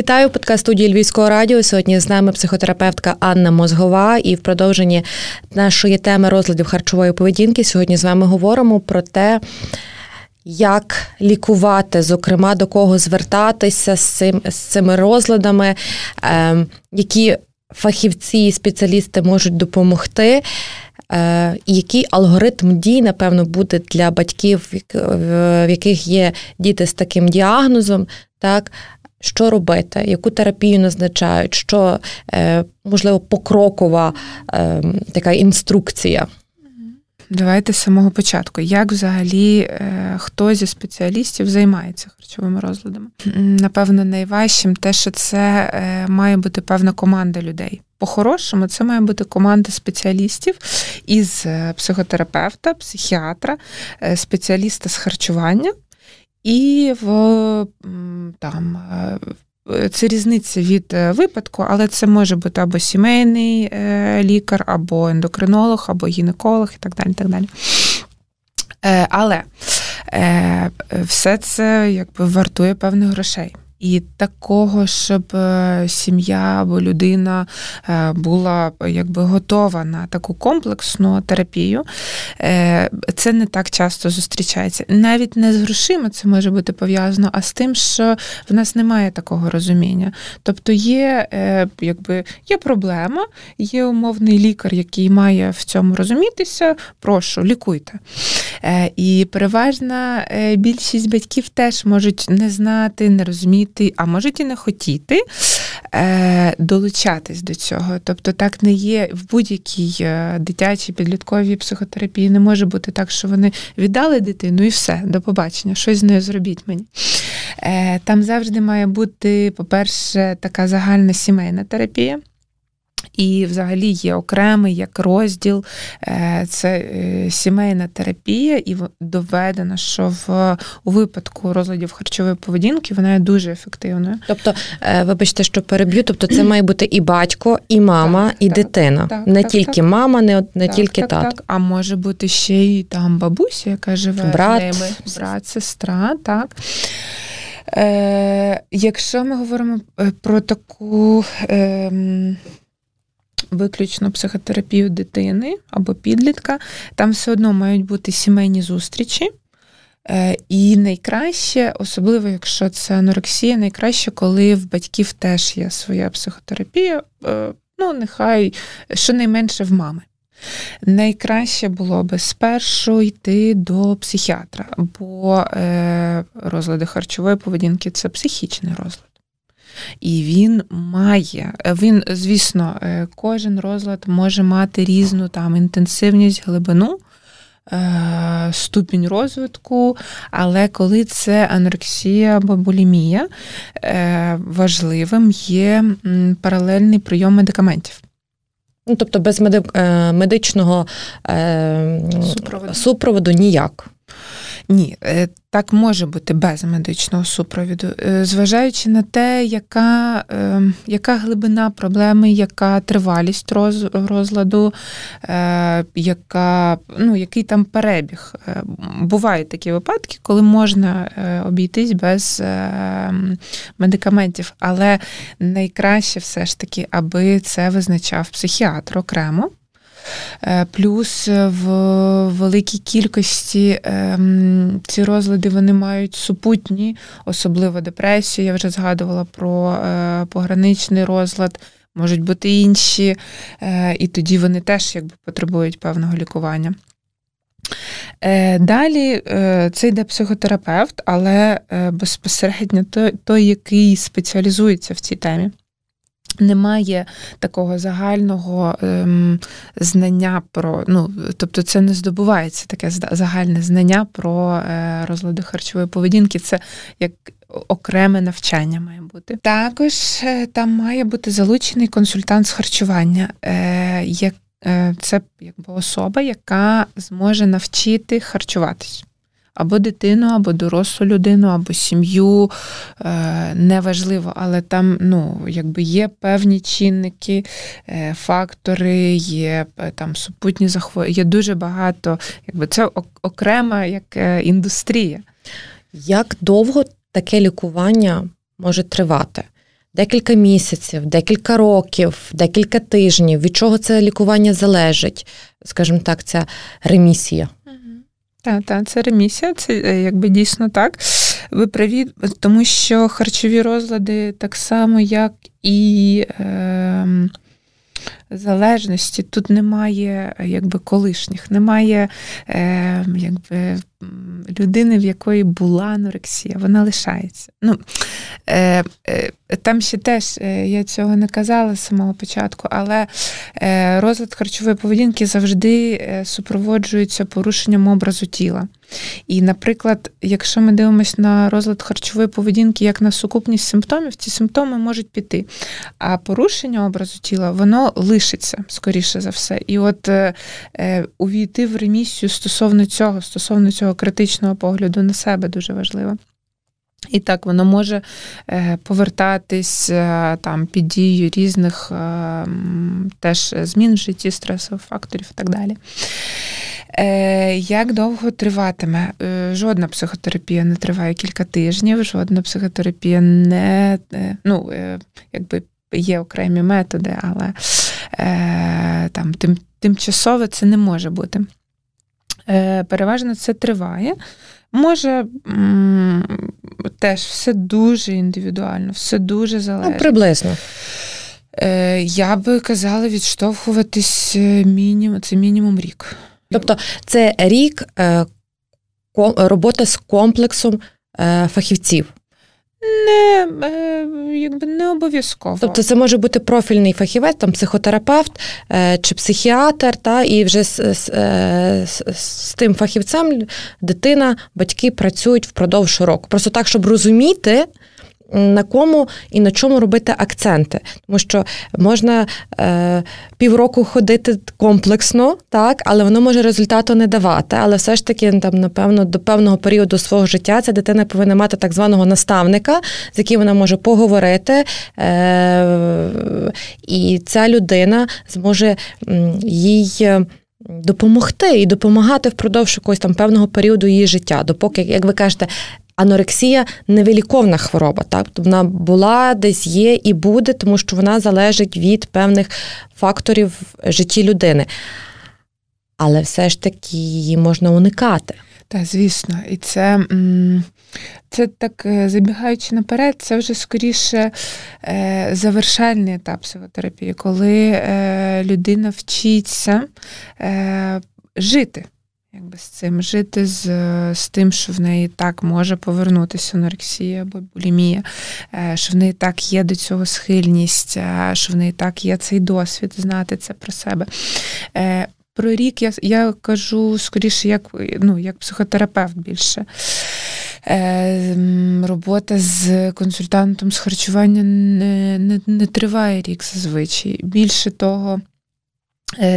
Вітаю подкаст студії Львівського радіо. Сьогодні з нами психотерапевтка Анна Мозгова. І в продовженні нашої теми розладів харчової поведінки сьогодні з вами говоримо про те, як лікувати, зокрема, до кого звертатися з цим, з цими розладами, е, які фахівці і спеціалісти можуть допомогти. Е, який алгоритм дій, напевно, буде для батьків, в яких є діти з таким діагнозом, так що робити, яку терапію назначають, що е, можливо покрокова е, така інструкція. Давайте з самого початку. Як взагалі е, хто зі спеціалістів займається харчовими розладами? Напевно, найважчим те, що це має бути певна команда людей. По-хорошому, це має бути команда спеціалістів із психотерапевта, психіатра, спеціаліста з харчування, і в там. Е, це різниця від е, випадку, але це може бути або сімейний е, лікар, або ендокринолог, або гінеколог і так далі. так далі. Але все це якби вартує певних грошей. І такого, щоб е, сім'я або людина е, була якби готова на таку комплексну терапію, е, це не так часто зустрічається. Навіть не з грошима це може бути пов'язано, а з тим, що в нас немає такого розуміння. Тобто є якби, є проблема, є умовний лікар, який має в цьому розумітися. Прошу, лікуйте. І переважна більшість батьків теж можуть не знати, не розуміти хотіти, а можуть і не хотіти е, долучатись до цього. Тобто, так не є в будь-якій е, дитячій підлітковій психотерапії. Не може бути так, що вони віддали дитину і все, до побачення, щось з нею зробіть мені. Е, Там завжди має бути, по-перше, така загальна сімейна терапія. І, взагалі, є окремий як розділ, е, це е, сімейна терапія, і доведено, що в у випадку розладів харчової поведінки вона є дуже ефективною. Тобто, е, вибачте, що переб'ю, тобто це має бути і батько, і мама, так, і так, дитина. Так, не тільки мама, не не тільки тато. А може бути ще й там бабуся, яка живе брат, з ними, брат, сестра, так. Е, Якщо ми говоримо про таку. Е, виключно психотерапію дитини або підлітка, там все одно мають бути сімейні зустрічі. Е, і найкраще, особливо якщо це анорексія, найкраще, коли в батьків теж є своя психотерапія, е, ну, нехай щонайменше в мами. Найкраще було би спершу йти до психіатра, бо е, розлади харчової поведінки це психічний розлад. І він має, він, звісно, е, кожен розлад може мати різну там інтенсивність, глибину. Е, ступінь розвитку, але коли це анорексія або булімія, е, важливим є паралельний прийом медикаментів. Ну, Тобто без медичного супроводу, супроводу ніяк. Ні, е, так може бути без медичного супровіду, е, зважаючи на те, яка е, яка глибина проблеми, яка тривалість розладу, яка, ну, який там перебіг. Бувають такі випадки, коли можна обійтись без медикаментів, але найкраще все ж таки, аби це визначав психіатр окремо. Е, плюс в великій кількості ем, ці розлади вони мають супутні, особливо депресію. Я вже згадувала про е, пограничний розлад, можуть бути інші, е, і тоді вони теж якби потребують певного лікування. Далі це йде психотерапевт, але безпосередньо той, той, який спеціалізується в цій темі немає такого загального ем, знання про, ну, тобто це не здобувається таке загальне знання про е, розлади харчової поведінки. Це як окреме навчання має бути. Також е, там має бути залучений консультант з харчування. Е, як, е, Це якби особа, яка зможе навчити харчуватись або дитину, або дорослу людину, або сім'ю. Е, неважливо, але там ну, якби є певні чинники, е, фактори, є е, там супутні захворювання, є дуже багато, якби це окрема як індустрія. Як довго таке лікування може тривати? декілька місяців, декілька років, декілька тижнів. Від чого це лікування залежить? Скажімо так, ця ремісія. Так, та це ремісія, це е, якби дійсно так. Ви праві, тому що харчові розлади так само, як і. Е, залежності тут немає якби колишніх, немає е, якби людини, в якої була анорексія, вона лишається. Ну, е, е, Там ще теж е, я цього не казала з самого початку, але е, розлад харчової поведінки завжди е, супроводжується порушенням образу тіла. І, наприклад, якщо ми дивимося на розлад харчової поведінки як на сукупність симптомів, ці симптоми можуть піти. А порушення образу тіла воно лишиться скоріше за все. І от е, увійти в ремісію стосовно цього, стосовно цього критичного погляду на себе дуже важливо. І так, воно може е, повертатись е, там під дією різних е, теж змін в житті, стресових факторів і так далі. Як довго триватиме? Жодна психотерапія не триває кілька тижнів, жодна психотерапія не ну, якби є окремі методи, але там тим, тимчасово це не може бути. Переважно це триває. Може теж все дуже індивідуально, все дуже залежить. Ну, Приблизно. Е, я би казала відштовхуватись е, мінімум, це мінімум рік. Тобто це рік е, робота з комплексом фахівців. Не е, якби не обов'язково. Тобто це може бути профільний фахівець, там психотерапевт е, чи психіатр, та, і вже з, з, е, з, з тим фахівцем дитина, батьки працюють впродовж року. Просто так, щоб розуміти, на кому і на чому робити акценти. Тому що можна е, півроку ходити комплексно, так, але воно може результату не давати. Але все ж таки, там, напевно, до певного періоду свого життя ця дитина повинна мати так званого наставника, з яким вона може поговорити. Е, І ця людина зможе їй. Е, допомогти і допомагати впродовж якогось там певного періоду її життя, допоки, як ви кажете, анорексія невиліковна хвороба. Так? Тобто вона була, десь є і буде, тому що вона залежить від певних факторів в житті людини. Але все ж таки її можна уникати. Так, звісно, і це це так е, забігаючи наперед, це вже скоріше е, завершальний етап психотерапії, коли е, людина вчиться жити якби з цим жити з з тим, що в неї так може повернутися анорексія або булімія, е, що в неї так є до цього схильність, е, що в неї так є цей досвід, знати це про себе. Е, про рік я я кажу скоріше, як ну, як психотерапевт більше. Робота з консультантом з харчування не, не, не триває рік зазвичай. Більше того, Е,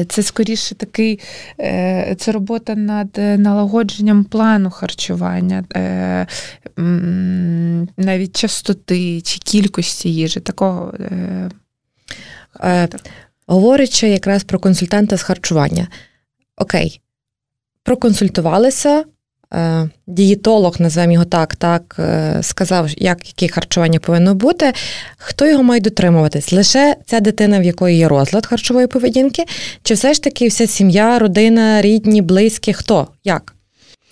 це скоріше такий е, це робота над налагодженням плану харчування, е, навіть частоти чи кількості їжі. такого. Говорячи якраз про консультанта з харчування. Окей, проконсультувалися, Е, дієтолог, називаємо його так, так е, сказав, як яке харчування повинно бути. Хто його має дотримуватись? Лише ця дитина, в якої є розлад харчової поведінки, чи все ж таки вся сім'я, родина, рідні, близькі? Хто? Як?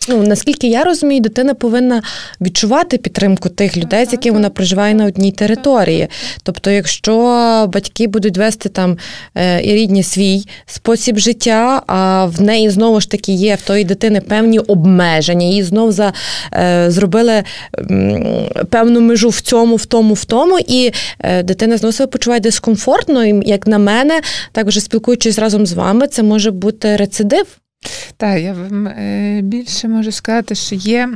Ну, наскільки я розумію, дитина повинна відчувати підтримку тих людей, з якими вона проживає на одній території. Тобто, якщо батьки будуть вести там е, і рідні свій спосіб життя, а в неї знову ж таки є в тої дитини певні обмеження, її знов за, е, зробили певну межу в цьому, в тому, в тому, і е, дитина знову себе почуває дискомфортно, і як на мене, так вже спілкуючись разом з вами, це може бути рецидив. Так, я вам е, більше можу сказати, що є.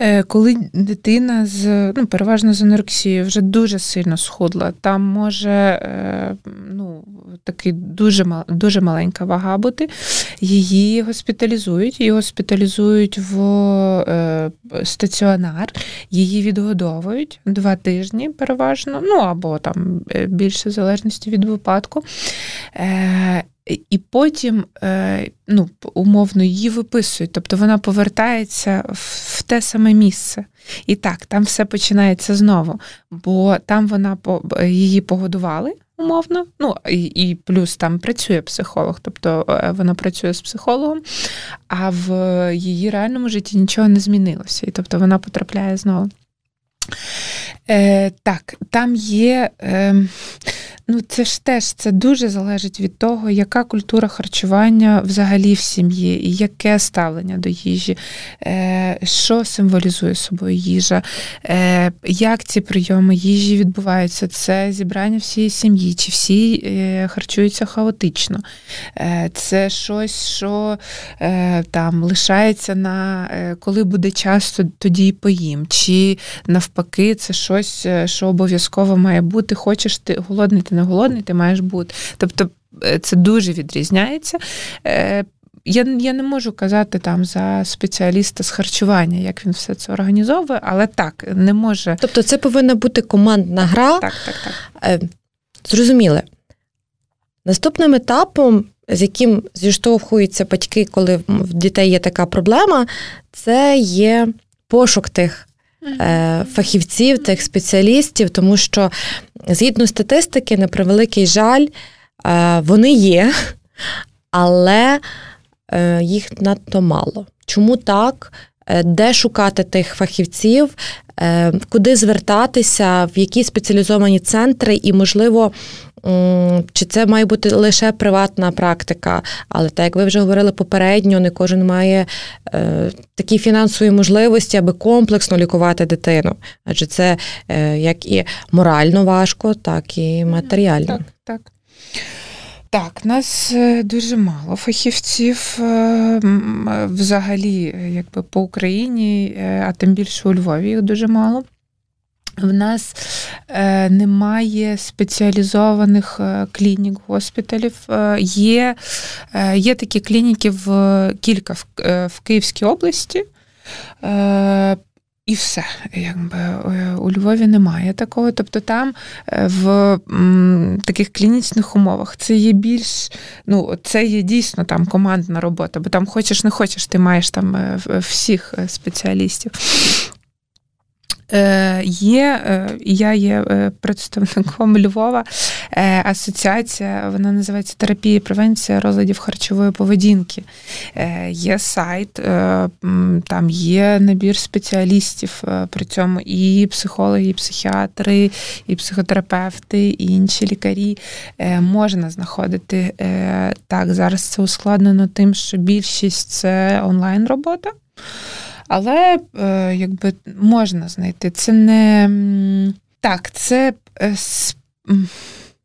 Е, коли дитина з ну, переважно з анорексією вже дуже сильно схудла, там може е, ну, такий дуже дуже маленька вага бути, її госпіталізують, її госпіталізують в стаціонар, її відгодовують два тижні переважно, ну або там більше в залежності від випадку. І потім ну, умовно її виписують. Тобто вона повертається в те саме місце. І так, там все починається знову, бо там вона її погодували умовно. Ну і і плюс там працює психолог, тобто е, вона працює з психологом, а в її реальному житті нічого не змінилося. І тобто вона потрапляє знову. Е, Так, там є. Е, Ну, це ж теж це дуже залежить від того, яка культура харчування взагалі в сім'ї, і яке ставлення до їжі, е, що символізує собою їжа, е, як ці прийоми їжі відбуваються. Це зібрання всієї сім'ї, чи всі е, харчуються хаотично. Це щось, що там лишається на коли буде час, тоді й поїм. Чи навпаки, це щось, що обов'язково має бути. Хочеш ти голодний ти не голодний, ти маєш бути. Тобто е, це дуже відрізняється. Е, я я не можу казати там за спеціаліста з харчування, як він все це організовує, але так, не може. Тобто, це повинна бути командна гра. Так, так, так. Е, зрозуміле. Наступним етапом, з яким зіштовхуються батьки, коли в дітей є така проблема, це є пошук тих фахівців, тих спеціалістів, тому що згідно статистики, на превеликий жаль, е, вони є, але е, їх надто мало. Чому так? Де шукати тих фахівців, куди звертатися, в які спеціалізовані центри, і, можливо, чи це має бути лише приватна практика, але так як ви вже говорили попередньо, не кожен має е, такі фінансові можливості, аби комплексно лікувати дитину. Адже це е, як і морально важко, так і матеріально. Так, так. Так, нас е, дуже мало фахівців е, взагалі, якби по Україні, е, а тим більше у Львові їх дуже мало. В нас е, немає спеціалізованих е, клінік, госпіталів. Е, є е, є такі клініки в кілька в, е, в Київській області. Е, і все, якби у Львові немає такого. Тобто там в таких клінічних умовах це є більш, ну це є дійсно там командна робота, бо там хочеш не хочеш, ти маєш там всіх спеціалістів. Е, є, е, я є е, представником Львова, асоціація, вона називається терапія і превенція розладів харчової поведінки. Є сайт, там є набір спеціалістів при цьому і психологи, і психіатри, і психотерапевти, і інші лікарі. Можна знаходити так. Зараз це ускладнено тим, що більшість це онлайн робота. Але е, якби можна знайти. Це не так, це е,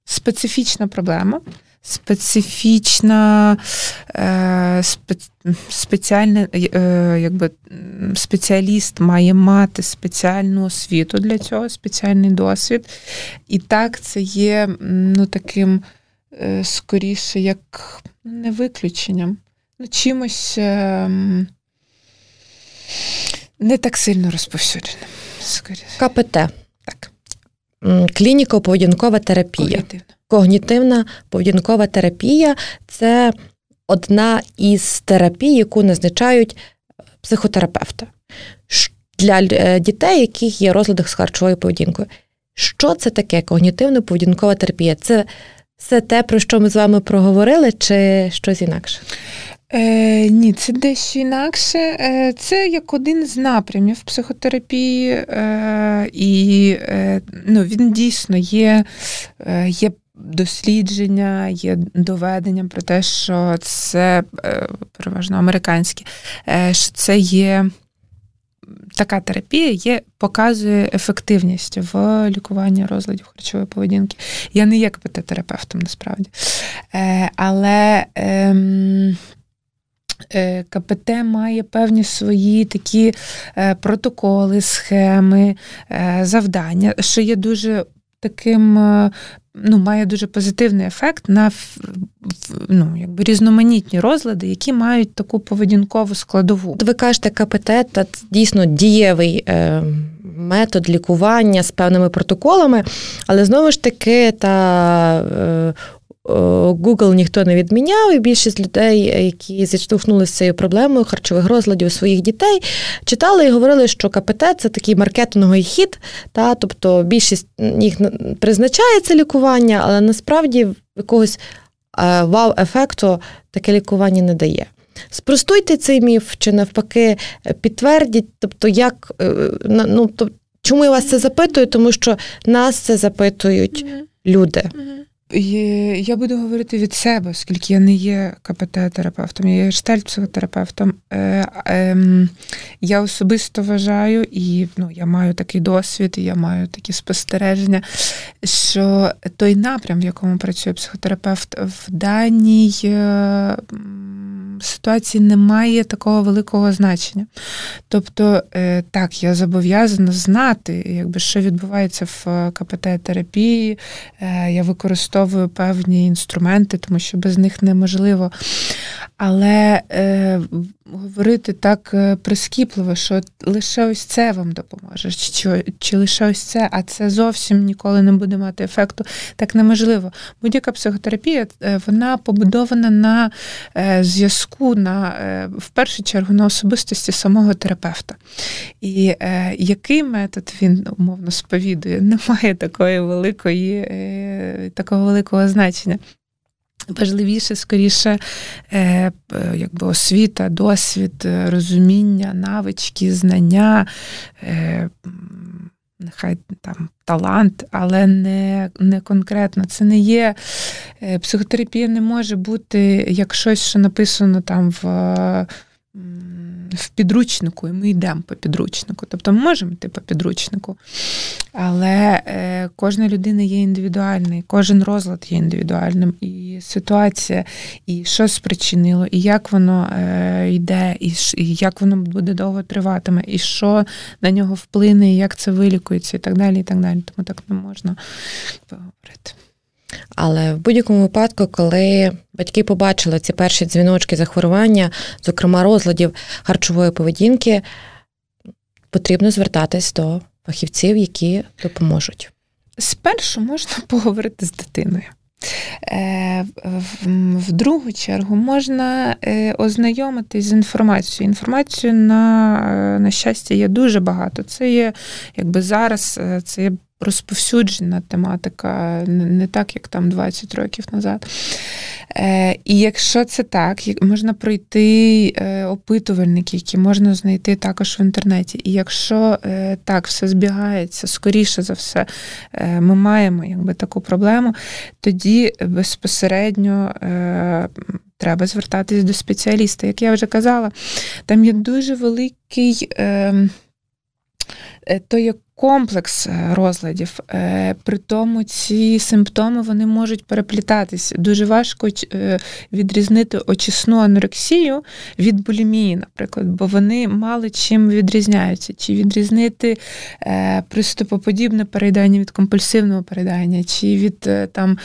специфічна проблема. Специфічна е, спеціальна, якби спеціаліст має мати спеціальну освіту для цього, спеціальний досвід. І так це є ну, таким скоріше, як не виключенням, ну, чимось. Не так сильно розповсюдженим. КПТ. Так. Клініко-поведінкова терапія. Когнітивна. Когнітивна поведінкова терапія це одна із терапій, яку назначають психотерапевти для е, дітей, яких є розлади з харчовою поведінкою. Що це таке когнітивно-поведінкова терапія? Це все те, про що ми з вами проговорили, чи щось інакше? Е, Ні, це дещо інакше. Е, Це як один з напрямів психотерапії, е, і е, ну, він дійсно є, е, є. Дослідження, є доведення про те, що це е, переважно американське, що це є така терапія, є, показує ефективність в лікуванні розладів харчової поведінки. Я не є КПТ-терапевтом насправді. Але Е, КПТ має певні свої такі е, протоколи, схеми, е, завдання, що є дуже таким. Ну, має дуже позитивний ефект на ну, якби різноманітні розлади, які мають таку поведінкову складову. Ви кажете, КПТ це дійсно дієвий е, метод лікування з певними протоколами, але знову ж таки та е, Google ніхто не відміняв, і більшість людей, які зіштовхнулися з цією проблемою харчових розладів своїх дітей, читали і говорили, що КПТ це такий маркетинговий хід, та, тобто більшість їх призначає це лікування, але насправді якогось е, вау-ефекту таке лікування не дає. Спростуйте цей міф чи навпаки підтвердіть, тобто, як ну, тобто, чому я вас це запитую? Тому що нас це запитують люди. Я буду говорити від себе, оскільки я не є КПТ-терапевтом, я є штельпсихотерапевтом. Е, е, я особисто вважаю, і ну, я маю такий досвід, і я маю такі спостереження, що той напрям, в якому працює психотерапевт, в даній е, ситуації не має такого великого значення. Тобто, е, так, я зобов'язана знати, якби, що відбувається в КПТ-терапії, е, я використовую певні інструменти, тому що без них неможливо. Але е, говорити так е, прискіпливо, що лише ось це вам допоможе, чи, чи лише ось це, а це зовсім ніколи не буде мати ефекту, так неможливо. Будь-яка психотерапія е, вона побудована на е, зв'язку, на в першу чергу на особистості самого терапевта. І е, який метод він умовно сповідує, немає такої великої, е, такого великого значення. Важливіше, скоріше, е, якби освіта, досвід, е, розуміння, навички, знання, е, нехай там талант, але не не конкретно. Це не є психотерапія не може бути як щось, що написано там в в підручнику, і ми йдемо по підручнику. Тобто ми можемо йти по підручнику, але е, кожна людина є індивідуальною, кожен розлад є індивідуальним. І ситуація, і що спричинило, і як воно е, йде, і, і як воно буде довго триватиме, і що на нього вплине, і як це вилікується, і так далі. і так далі. Тому так не можна говорити. Але в будь-якому випадку, коли батьки побачили ці перші дзвіночки захворювання, зокрема розладів харчової поведінки, потрібно звертатись до фахівців, які допоможуть. Спершу можна поговорити з дитиною. Е, в другу чергу можна е, ознайомитись з інформацією. Інформацію на е, на щастя є дуже багато. Це є, якби зараз, це є розповсюджена тематика, не так, як там 20 років назад. Е, І якщо це так, можна пройти е, опитувальники, які можна знайти також в інтернеті. І якщо е, так все збігається, скоріше за все, ми маємо якби, таку проблему, тоді безпосередньо. Треба звертатись до спеціаліста. Як я вже казала, там є дуже великий ем, е, то є комплекс е, розладів. Е, при тому ці симптоми вони можуть переплітатися. Дуже важко е, відрізнити очисну анорексію від булімії, наприклад, бо вони мало чим відрізняються. Чи відрізнити приступоподібне переїдання від компульсивного переїдання, чи від там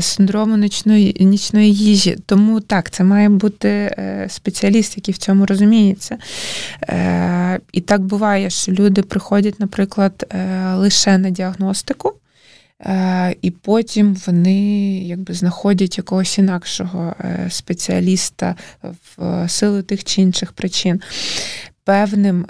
синдрому нічної нічної їжі. Тому так, це має бути спеціаліст, який в цьому розуміється. І так буває, що люди приходять наприклад, е, лише на діагностику, е, і потім вони якби знаходять якогось інакшого е, спеціаліста в силу тих чи інших причин. Певним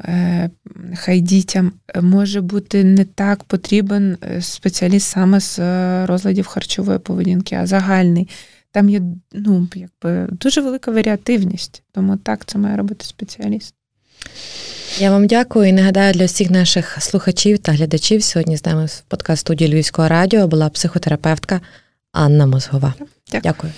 хай дітям може бути не так потрібен спеціаліст саме з розладів харчової поведінки, а загальний. Там є ну, якби, дуже велика варіативність, тому так це має робити спеціаліст. Я вам дякую і нагадаю для всіх наших слухачів та глядачів. Сьогодні з нами в подкаст студії Львівського радіо була психотерапевтка Анна Мозгова. Дякую. дякую.